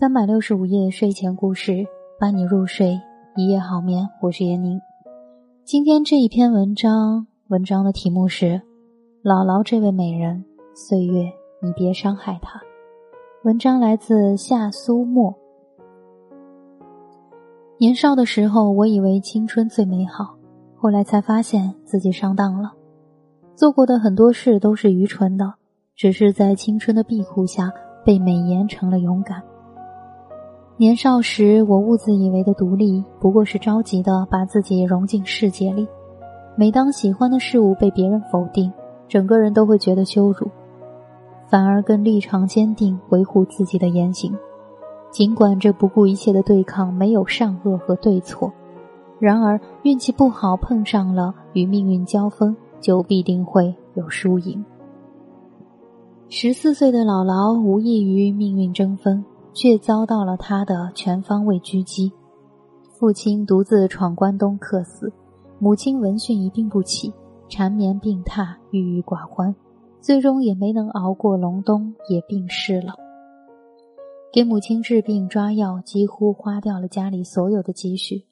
三百六十五夜睡前故事，伴你入睡，一夜好眠。我是闫宁。今天这一篇文章，文章的题目是《姥姥这位美人》，岁月，你别伤害她。文章来自夏苏沫。年少的时候，我以为青春最美好，后来才发现自己上当了。做过的很多事都是愚蠢的，只是在青春的庇护下，被美颜成了勇敢。年少时，我兀自以为的独立，不过是着急的把自己融进世界里。每当喜欢的事物被别人否定，整个人都会觉得羞辱，反而更立场坚定，维护自己的言行。尽管这不顾一切的对抗没有善恶和对错，然而运气不好碰上了，与命运交锋，就必定会有输赢。十四岁的姥姥无异于命运争锋。却遭到了他的全方位狙击。父亲独自闯关东客死，母亲闻讯一病不起，缠绵病榻，郁郁寡欢，最终也没能熬过隆冬，也病逝了。给母亲治病抓药，几乎花掉了家里所有的积蓄。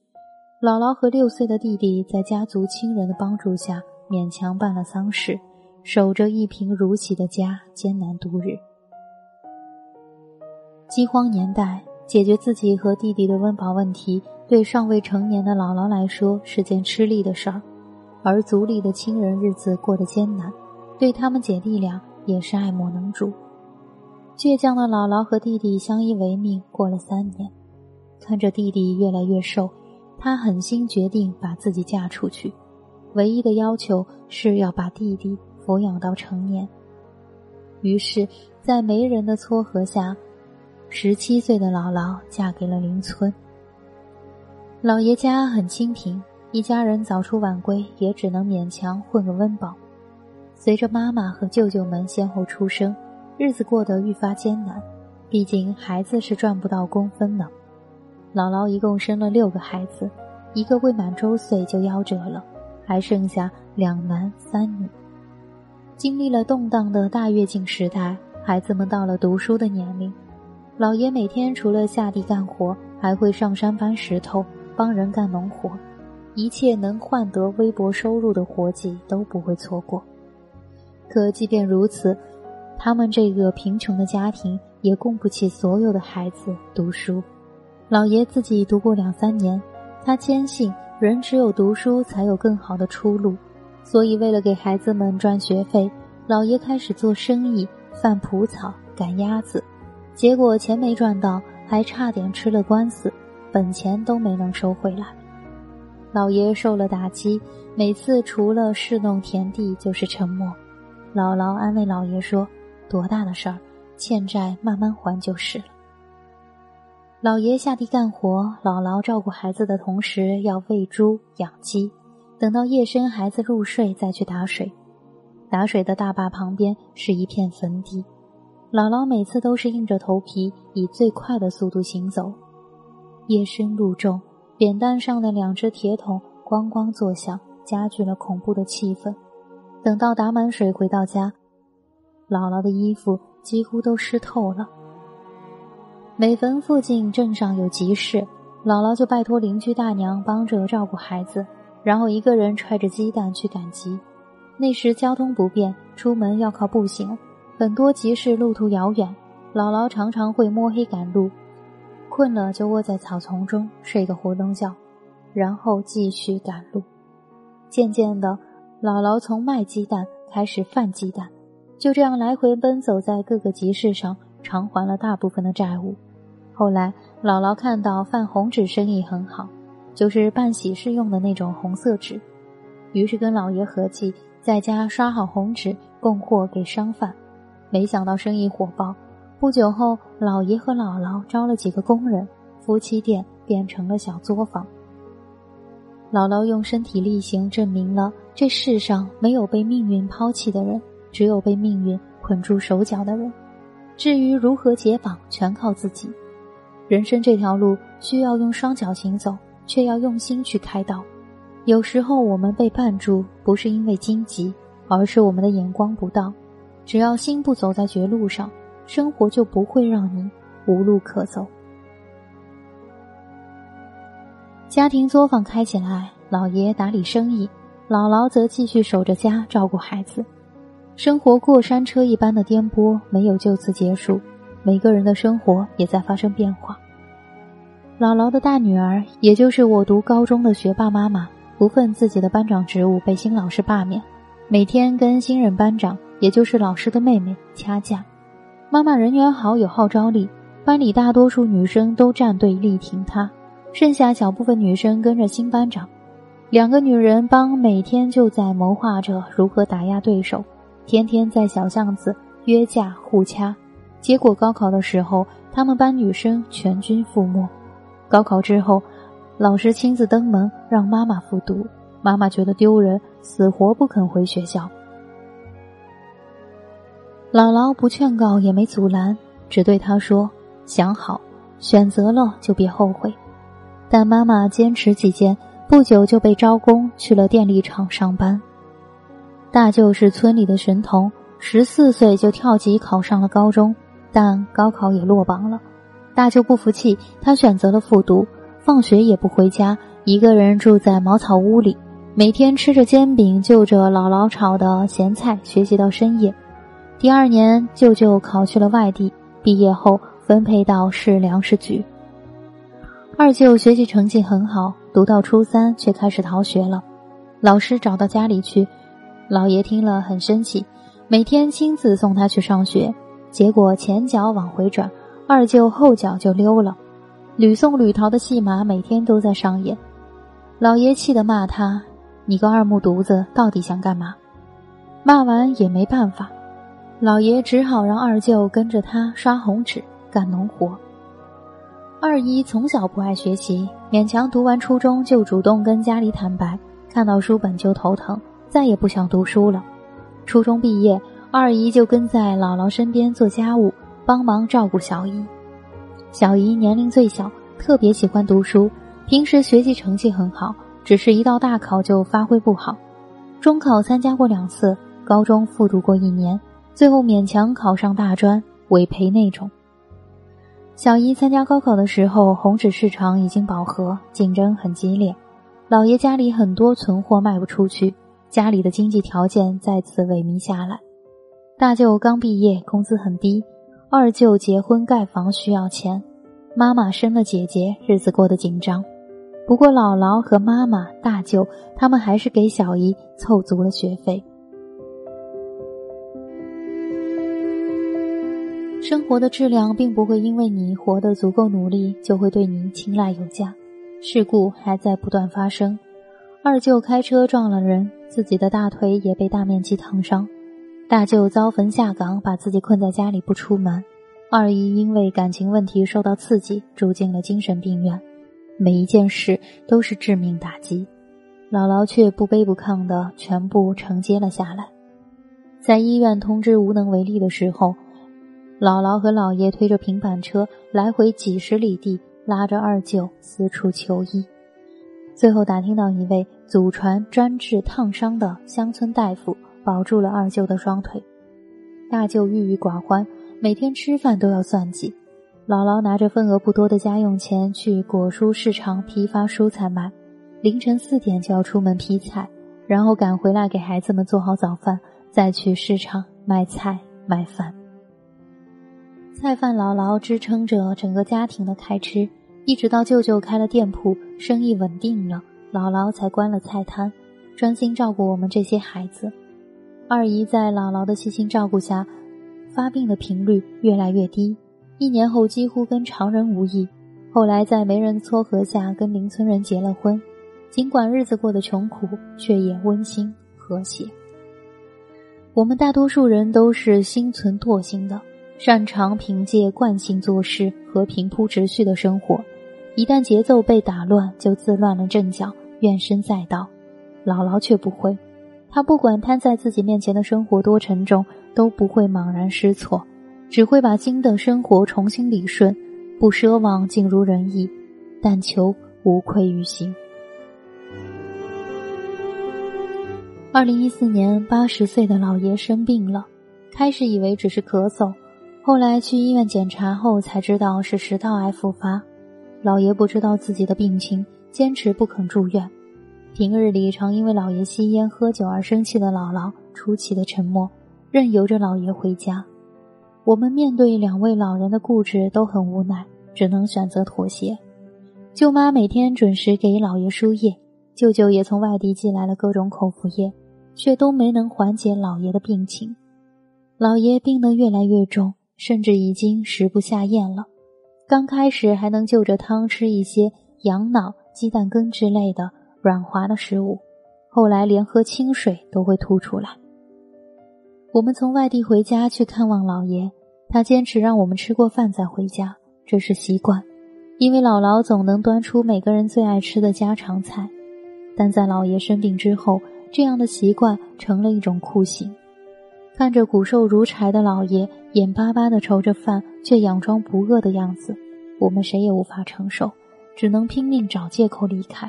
姥姥和六岁的弟弟在家族亲人的帮助下，勉强办了丧事，守着一贫如洗的家，艰难度日。饥荒年代，解决自己和弟弟的温饱问题，对尚未成年的姥姥来说是件吃力的事儿；而族里的亲人日子过得艰难，对他们姐弟俩也是爱莫能助。倔强的姥姥和弟弟相依为命过了三年，看着弟弟越来越瘦，她狠心决定把自己嫁出去，唯一的要求是要把弟弟抚养到成年。于是，在媒人的撮合下。十七岁的姥姥嫁给了邻村。老爷家很清贫，一家人早出晚归，也只能勉强混个温饱。随着妈妈和舅舅们先后出生，日子过得愈发艰难。毕竟孩子是赚不到工分的。姥姥一共生了六个孩子，一个未满周岁就夭折了，还剩下两男三女。经历了动荡的大跃进时代，孩子们到了读书的年龄。老爷每天除了下地干活，还会上山搬石头，帮人干农活，一切能换得微薄收入的活计都不会错过。可即便如此，他们这个贫穷的家庭也供不起所有的孩子读书。老爷自己读过两三年，他坚信人只有读书才有更好的出路，所以为了给孩子们赚学费，老爷开始做生意，贩蒲草、赶鸭子。结果钱没赚到，还差点吃了官司，本钱都没能收回来。老爷受了打击，每次除了侍弄田地就是沉默。姥姥安慰老爷说：“多大的事儿，欠债慢慢还就是了。”老爷下地干活，姥姥照顾孩子的同时要喂猪养鸡，等到夜深孩子入睡再去打水。打水的大坝旁边是一片坟地。姥姥每次都是硬着头皮，以最快的速度行走。夜深路重，扁担上的两只铁桶咣咣作响，加剧了恐怖的气氛。等到打满水回到家，姥姥的衣服几乎都湿透了。每逢附近镇上有急事，姥姥就拜托邻居大娘帮着照顾孩子，然后一个人揣着鸡蛋去赶集。那时交通不便，出门要靠步行。很多集市路途遥远，姥姥常常会摸黑赶路，困了就窝在草丛中睡个活动觉，然后继续赶路。渐渐的，姥姥从卖鸡蛋开始贩鸡蛋，就这样来回奔走在各个集市上，偿还了大部分的债务。后来，姥姥看到贩红纸生意很好，就是办喜事用的那种红色纸，于是跟姥爷合计，在家刷好红纸供货给商贩。没想到生意火爆，不久后，老爷和姥姥招了几个工人，夫妻店变成了小作坊。姥姥用身体力行证明了这世上没有被命运抛弃的人，只有被命运捆住手脚的人。至于如何解绑，全靠自己。人生这条路需要用双脚行走，却要用心去开道。有时候我们被绊住，不是因为荆棘，而是我们的眼光不到。只要心不走在绝路上，生活就不会让你无路可走。家庭作坊开起来，老爷打理生意，姥姥则继续守着家照顾孩子。生活过山车一般的颠簸没有就此结束，每个人的生活也在发生变化。姥姥的大女儿，也就是我读高中的学霸妈妈，不忿自己的班长职务被新老师罢免，每天跟新任班长。也就是老师的妹妹掐架。妈妈人缘好，有号召力，班里大多数女生都站队力挺她，剩下小部分女生跟着新班长。两个女人帮每天就在谋划着如何打压对手，天天在小巷子约架互掐。结果高考的时候，他们班女生全军覆没。高考之后，老师亲自登门让妈妈复读，妈妈觉得丢人，死活不肯回学校。姥姥不劝告也没阻拦，只对他说：“想好，选择了就别后悔。”但妈妈坚持己见，不久就被招工去了电力厂上班。大舅是村里的神童，十四岁就跳级考上了高中，但高考也落榜了。大舅不服气，他选择了复读，放学也不回家，一个人住在茅草屋里，每天吃着煎饼，就着姥姥炒的咸菜学习到深夜。第二年，舅舅考去了外地，毕业后分配到市粮食局。二舅学习成绩很好，读到初三却开始逃学了，老师找到家里去，老爷听了很生气，每天亲自送他去上学，结果前脚往回转，二舅后脚就溜了，屡送屡逃的戏码每天都在上演。老爷气得骂他：“你个二木犊子，到底想干嘛？”骂完也没办法。老爷只好让二舅跟着他刷红纸干农活。二姨从小不爱学习，勉强读完初中就主动跟家里坦白，看到书本就头疼，再也不想读书了。初中毕业，二姨就跟在姥姥身边做家务，帮忙照顾小姨。小姨年龄最小，特别喜欢读书，平时学习成绩很好，只是一到大考就发挥不好。中考参加过两次，高中复读过一年。最后勉强考上大专，委培那种。小姨参加高考的时候，红纸市场已经饱和，竞争很激烈。姥爷家里很多存货卖不出去，家里的经济条件再次萎靡下来。大舅刚毕业，工资很低；二舅结婚盖房需要钱；妈妈生了姐姐，日子过得紧张。不过姥姥和妈妈、大舅他们还是给小姨凑足了学费。生活的质量并不会因为你活得足够努力，就会对你青睐有加。事故还在不断发生，二舅开车撞了人，自己的大腿也被大面积烫伤；大舅遭坟下岗，把自己困在家里不出门；二姨因为感情问题受到刺激，住进了精神病院。每一件事都是致命打击，姥姥却不卑不亢地全部承接了下来。在医院通知无能为力的时候。姥姥和姥爷推着平板车来回几十里地，拉着二舅四处求医。最后打听到一位祖传专治烫伤的乡村大夫，保住了二舅的双腿。大舅郁郁寡欢，每天吃饭都要算计。姥姥拿着份额不多的家用钱去果蔬市场批发蔬菜卖，凌晨四点就要出门批菜，然后赶回来给孩子们做好早饭，再去市场卖菜卖饭。菜贩牢牢支撑着整个家庭的开支，一直到舅舅开了店铺，生意稳定了，姥姥才关了菜摊，专心照顾我们这些孩子。二姨在姥姥的细心照顾下，发病的频率越来越低，一年后几乎跟常人无异。后来在媒人撮合下，跟邻村人结了婚。尽管日子过得穷苦，却也温馨和谐。我们大多数人都是心存惰性的。擅长凭借惯性做事和平铺直叙的生活，一旦节奏被打乱，就自乱了阵脚，怨声载道。姥姥却不会，她不管摊在自己面前的生活多沉重，都不会茫然失措，只会把新的生活重新理顺，不奢望尽如人意，但求无愧于心。二零一四年，八十岁的老爷生病了，开始以为只是咳嗽。后来去医院检查后，才知道是食道癌复发。老爷不知道自己的病情，坚持不肯住院。平日里常因为老爷吸烟喝酒而生气的姥姥出奇的沉默，任由着老爷回家。我们面对两位老人的固执都很无奈，只能选择妥协。舅妈每天准时给老爷输液，舅舅也从外地寄来了各种口服液，却都没能缓解老爷的病情。老爷病得越来越重，甚至已经食不下咽了。刚开始还能就着汤吃一些羊脑、鸡蛋羹之类的软滑的食物，后来连喝清水都会吐出来。我们从外地回家去看望姥爷，他坚持让我们吃过饭再回家，这是习惯。因为姥姥总能端出每个人最爱吃的家常菜，但在姥爷生病之后，这样的习惯成了一种酷刑。看着骨瘦如柴的姥爷，眼巴巴的愁着饭却佯装不饿的样子，我们谁也无法承受，只能拼命找借口离开。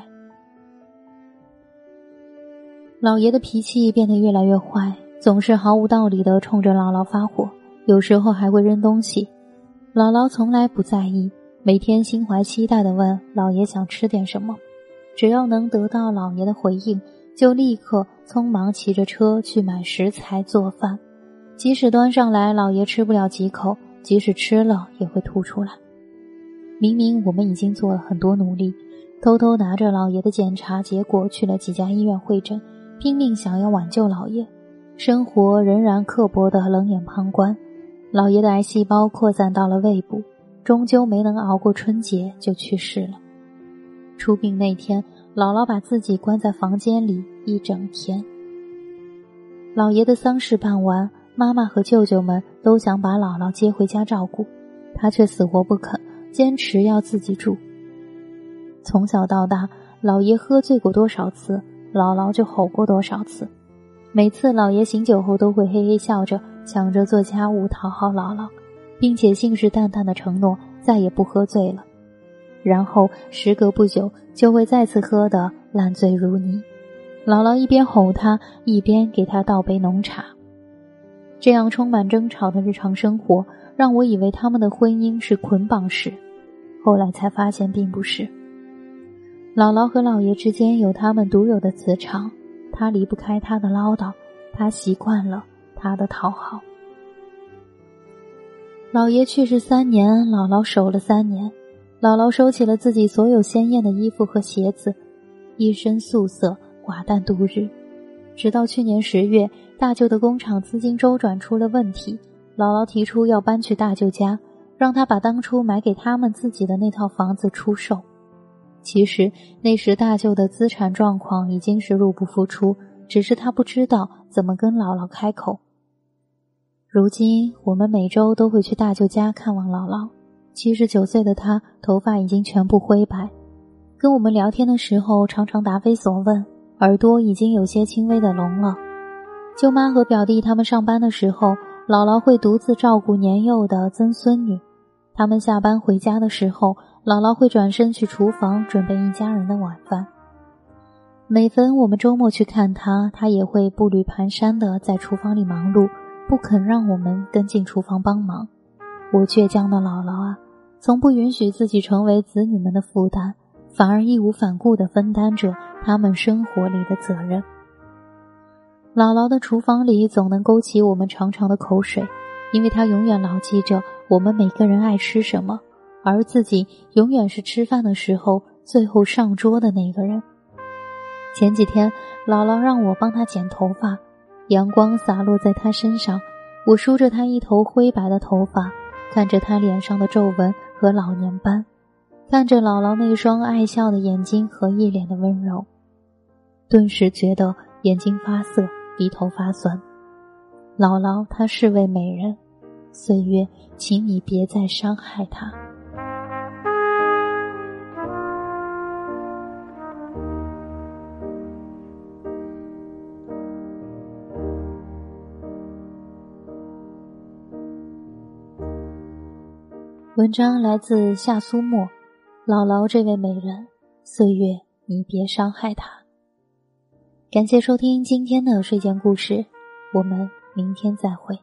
姥爷的脾气变得越来越坏，总是毫无道理的冲着姥姥发火，有时候还会扔东西。姥姥从来不在意。每天心怀期待地问老爷想吃点什么，只要能得到老爷的回应，就立刻匆忙骑着车去买食材做饭。即使端上来，老爷吃不了几口，即使吃了也会吐出来。明明我们已经做了很多努力，偷偷拿着老爷的检查结果去了几家医院会诊，拼命想要挽救老爷，生活仍然刻薄的冷眼旁观。老爷的癌细胞扩散到了胃部。终究没能熬过春节，就去世了。出殡那天，姥姥把自己关在房间里一整天。老爷的丧事办完，妈妈和舅舅们都想把姥姥接回家照顾，他却死活不肯，坚持要自己住。从小到大，老爷喝醉过多少次，姥姥就吼过多少次。每次老爷醒酒后，都会嘿嘿笑着，抢着做家务讨好姥姥。并且信誓旦旦的承诺再也不喝醉了，然后时隔不久就会再次喝得烂醉如泥。姥姥一边吼他，一边给他倒杯浓茶。这样充满争吵的日常生活，让我以为他们的婚姻是捆绑式，后来才发现并不是。姥姥和姥爷之间有他们独有的磁场，他离不开他的唠叨，他习惯了他的讨好。姥爷去世三年，姥姥守了三年。姥姥收起了自己所有鲜艳的衣服和鞋子，一身素色，寡淡度日。直到去年十月，大舅的工厂资金周转出了问题，姥姥提出要搬去大舅家，让他把当初买给他们自己的那套房子出售。其实那时大舅的资产状况已经是入不敷出，只是他不知道怎么跟姥姥开口。如今，我们每周都会去大舅家看望姥姥。七十九岁的他，头发已经全部灰白，跟我们聊天的时候常常答非所问，耳朵已经有些轻微的聋了。舅妈和表弟他们上班的时候，姥姥会独自照顾年幼的曾孙女。他们下班回家的时候，姥姥会转身去厨房准备一家人的晚饭。每逢我们周末去看他，他也会步履蹒跚的在厨房里忙碌。不肯让我们跟进厨房帮忙，我倔强的姥姥啊，从不允许自己成为子女们的负担，反而义无反顾地分担着他们生活里的责任。姥姥的厨房里总能勾起我们长长的口水，因为她永远牢记着我们每个人爱吃什么，而自己永远是吃饭的时候最后上桌的那个人。前几天，姥姥让我帮她剪头发。阳光洒落在她身上，我梳着她一头灰白的头发，看着她脸上的皱纹和老年斑，看着姥姥那双爱笑的眼睛和一脸的温柔，顿时觉得眼睛发涩，鼻头发酸。姥姥，她是位美人，岁月，请你别再伤害她。文章来自夏苏沫，姥姥这位美人，岁月，你别伤害她。感谢收听今天的睡前故事，我们明天再会。